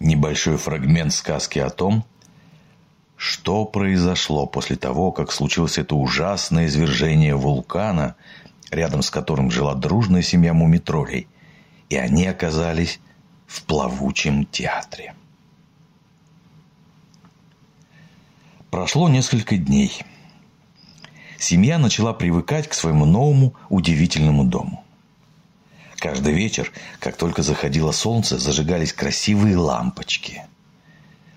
Небольшой фрагмент сказки о том, что произошло после того, как случилось это ужасное извержение вулкана, рядом с которым жила дружная семья мумитролей, и они оказались в плавучем театре. Прошло несколько дней. Семья начала привыкать к своему новому удивительному дому. Каждый вечер, как только заходило солнце, зажигались красивые лампочки.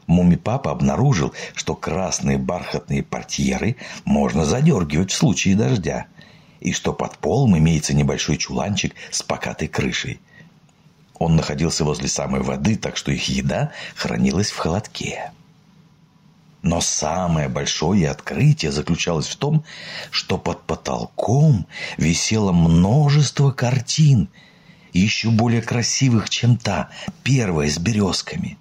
Муми-папа обнаружил, что красные бархатные портьеры можно задергивать в случае дождя, и что под полом имеется небольшой чуланчик с покатой крышей. Он находился возле самой воды, так что их еда хранилась в холодке. Но самое большое открытие заключалось в том, что под потолком висело множество картин, еще более красивых, чем та, первая с березками.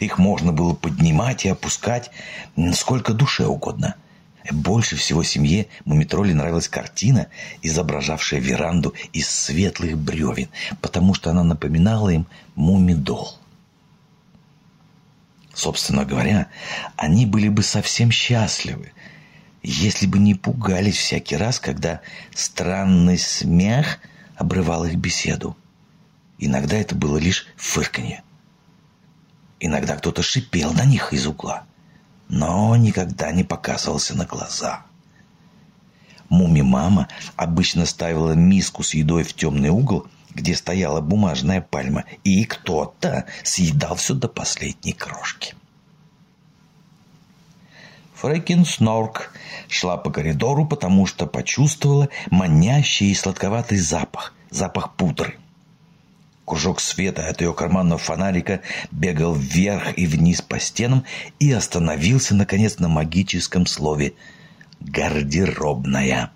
Их можно было поднимать и опускать сколько душе угодно. Больше всего семье Мумитроли нравилась картина, изображавшая веранду из светлых бревен, потому что она напоминала им мумидол. Собственно говоря, они были бы совсем счастливы, если бы не пугались всякий раз, когда странный смех обрывал их беседу. Иногда это было лишь фырканье. Иногда кто-то шипел на них из угла, но никогда не показывался на глаза. Муми-мама обычно ставила миску с едой в темный угол где стояла бумажная пальма, и кто-то съедал все до последней крошки. Фрэкин Снорк шла по коридору, потому что почувствовала манящий и сладковатый запах, запах пудры. Кружок света от ее карманного фонарика бегал вверх и вниз по стенам и остановился, наконец, на магическом слове «гардеробная».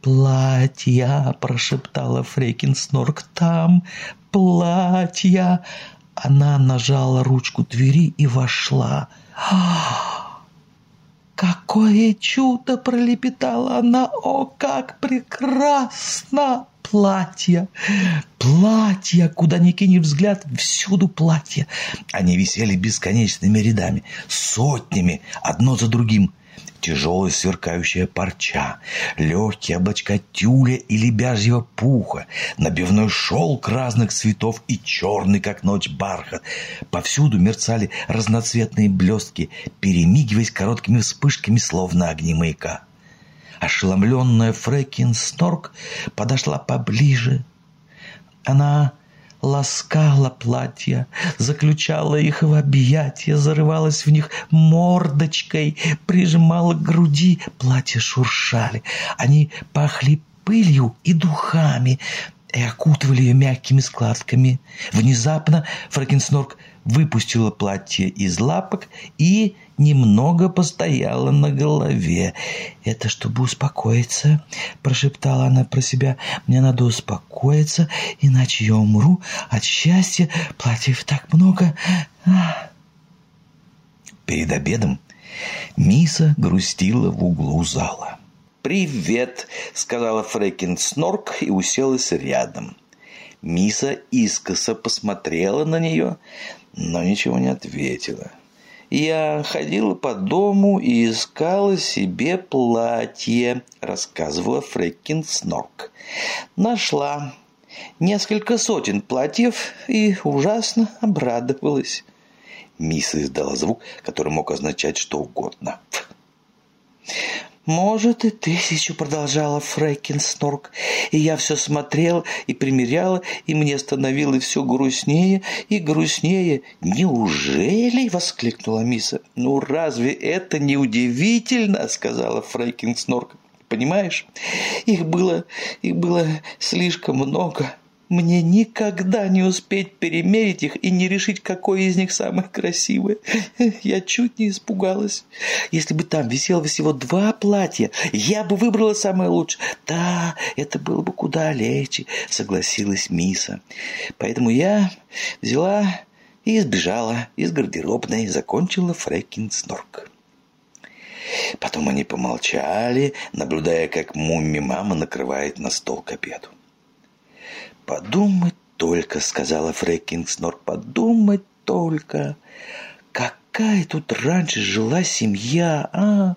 «Платья!» – прошептала Фрейкинснорк. «Там платья!» Она нажала ручку двери и вошла. «Какое чудо!» – пролепетала она. «О, как прекрасно!» Платья, платья, куда ни кинь взгляд, всюду платья. Они висели бесконечными рядами, сотнями, одно за другим тяжелая сверкающая парча, легкие облачка тюля и лебяжьего пуха, набивной шелк разных цветов и черный, как ночь, бархат. Повсюду мерцали разноцветные блестки, перемигиваясь короткими вспышками, словно огни маяка. Ошеломленная Фрэкин Снорк подошла поближе. Она ласкала платья, заключала их в объятия, зарывалась в них мордочкой, прижимала к груди, платья шуршали. Они пахли пылью и духами и окутывали ее мягкими складками. Внезапно Фракенснорк выпустила платье из лапок и немного постояла на голове. «Это чтобы успокоиться», — прошептала она про себя. «Мне надо успокоиться, иначе я умру от счастья. Платьев так много». Перед обедом Миса грустила в углу зала. «Привет!» — сказала Фрекин Снорк и уселась рядом. Миса искоса посмотрела на нее, но ничего не ответила. «Я ходила по дому и искала себе платье», — рассказывала Фрекин Снорк. «Нашла несколько сотен платьев и ужасно обрадовалась». Мисс издала звук, который мог означать что угодно. «Может, и тысячу», — продолжала Фрэкин Снорк. «И я все смотрела и примеряла, и мне становилось все грустнее и грустнее». «Неужели?» — воскликнула Миса. «Ну, разве это не удивительно?» — сказала Фрэкин Снорк. «Понимаешь, их было, их было слишком много». Мне никогда не успеть перемерить их и не решить, какое из них самое красивое. Я чуть не испугалась. Если бы там висело всего два платья, я бы выбрала самое лучшее. Да, это было бы куда легче, согласилась Миса. Поэтому я взяла и сбежала из гардеробной, закончила Фрэкин Снорк. Потом они помолчали, наблюдая, как мумми-мама накрывает на стол к обеду. «Подумать только», — сказала Фрей Кингснор, — «подумать только, какая тут раньше жила семья, а?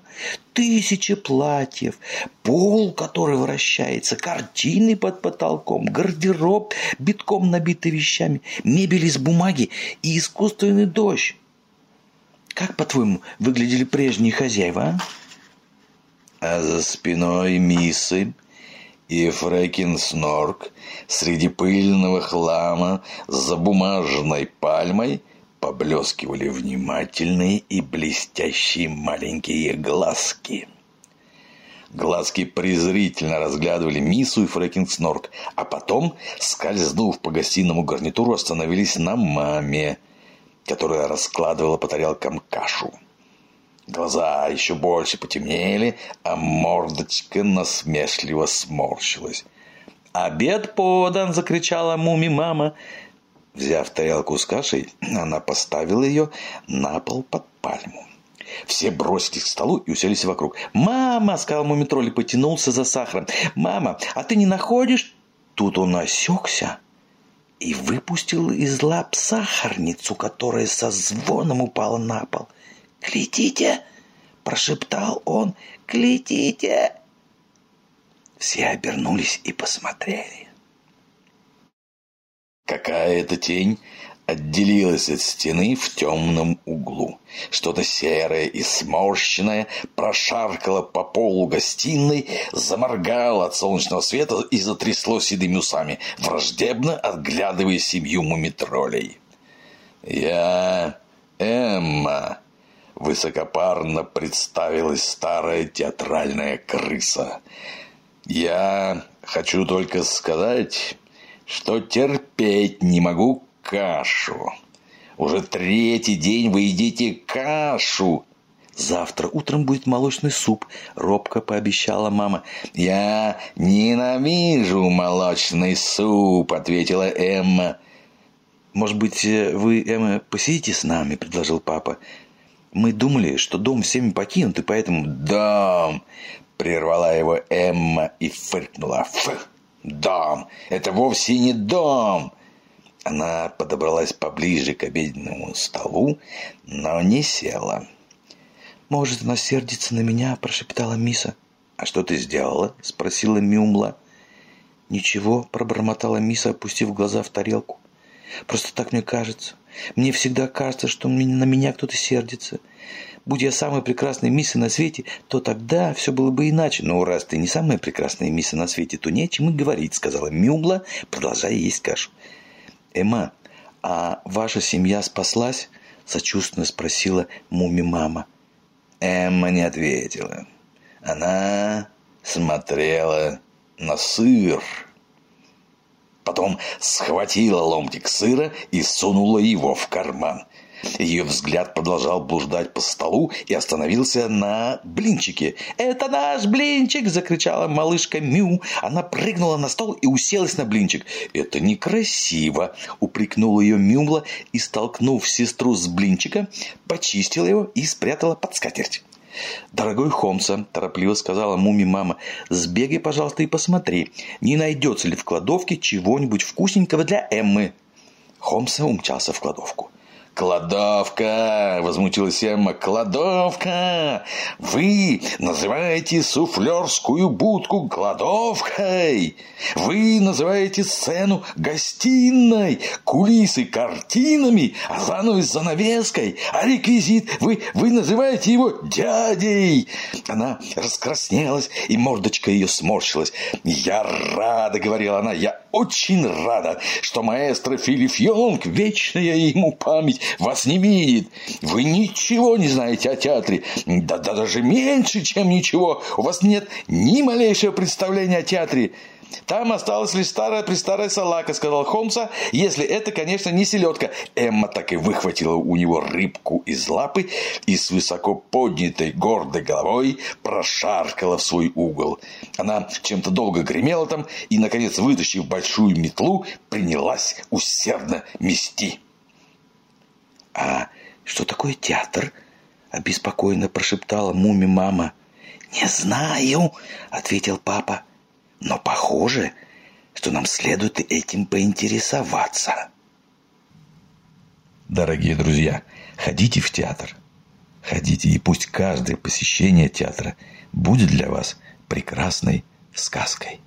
Тысячи платьев, пол, который вращается, картины под потолком, гардероб, битком набитый вещами, мебель из бумаги и искусственный дождь. Как, по-твоему, выглядели прежние хозяева, а? А за спиной Миссы и Фрэкин Снорк среди пыльного хлама за бумажной пальмой поблескивали внимательные и блестящие маленькие глазки. Глазки презрительно разглядывали Миссу и Фрэкин Снорк, а потом, скользнув по гостиному гарнитуру, остановились на маме, которая раскладывала по тарелкам кашу. Глаза еще больше потемнели, а мордочка насмешливо сморщилась. «Обед подан!» – закричала муми-мама. Взяв тарелку с кашей, она поставила ее на пол под пальму. Все бросились к столу и уселись вокруг. «Мама!» – сказал мумитроль и потянулся за сахаром. «Мама, а ты не находишь?» Тут он осекся и выпустил из лап сахарницу, которая со звоном упала на пол. «Глядите!» – прошептал он. «Глядите!» Все обернулись и посмотрели. Какая-то тень отделилась от стены в темном углу. Что-то серое и сморщенное прошаркало по полу гостиной, заморгало от солнечного света и затрясло седыми усами, враждебно отглядывая семью мумитролей. «Я Эмма», — высокопарно представилась старая театральная крыса. «Я хочу только сказать, что терпеть не могу кашу. Уже третий день вы едите кашу. Завтра утром будет молочный суп, робко пообещала мама. Я ненавижу молочный суп, ответила Эмма. Может быть, вы, Эмма, посидите с нами, предложил папа. Мы думали, что дом всеми покинут, и поэтому... Дом! Прервала его Эмма и фыркнула. Фу! Дом! Это вовсе не дом!» Она подобралась поближе к обеденному столу, но не села. «Может, она сердится на меня?» – прошептала Миса. «А что ты сделала?» – спросила Мюмла. «Ничего», – пробормотала Миса, опустив глаза в тарелку. «Просто так мне кажется. Мне всегда кажется, что на меня кто-то сердится. Будь я самой прекрасной миссой на свете, то тогда все было бы иначе. Но раз ты не самая прекрасная мисса на свете, то не о чем и говорить, сказала Мюмла, продолжая есть кашу. Эмма, а ваша семья спаслась? Сочувственно спросила муми-мама. Эмма не ответила. Она смотрела на сыр. Потом схватила ломтик сыра и сунула его в карман. Ее взгляд продолжал блуждать по столу и остановился на блинчике. «Это наш блинчик!» – закричала малышка Мю. Она прыгнула на стол и уселась на блинчик. «Это некрасиво!» – упрекнула ее Мюмла и, столкнув сестру с блинчика, почистила его и спрятала под скатерть. «Дорогой Холмса», – торопливо сказала муми-мама, – «сбегай, пожалуйста, и посмотри, не найдется ли в кладовке чего-нибудь вкусненького для Эммы». Холмса умчался в кладовку. «Кладовка!» – возмутилась Эмма. «Кладовка! Вы называете суфлерскую будку кладовкой! Вы называете сцену гостиной, кулисы картинами, а занавес занавеской, а реквизит вы, вы называете его дядей!» Она раскраснелась, и мордочка ее сморщилась. «Я рада!» – говорила она. «Я очень рада, что маэстро Филипп Йонг, вечная ему память, вас не видит. Вы ничего не знаете о театре. Да, да даже меньше, чем ничего. У вас нет ни малейшего представления о театре. Там осталась лишь старая-престарая салака, сказал Холмса, если это, конечно, не селедка. Эмма так и выхватила у него рыбку из лапы и с высоко поднятой гордой головой прошаркала в свой угол. Она чем-то долго гремела там и, наконец, вытащив большую метлу, принялась усердно мести. «А что такое театр?» – обеспокоенно прошептала муми-мама. «Не знаю», – ответил папа. «Но похоже, что нам следует этим поинтересоваться». Дорогие друзья, ходите в театр. Ходите, и пусть каждое посещение театра будет для вас прекрасной сказкой.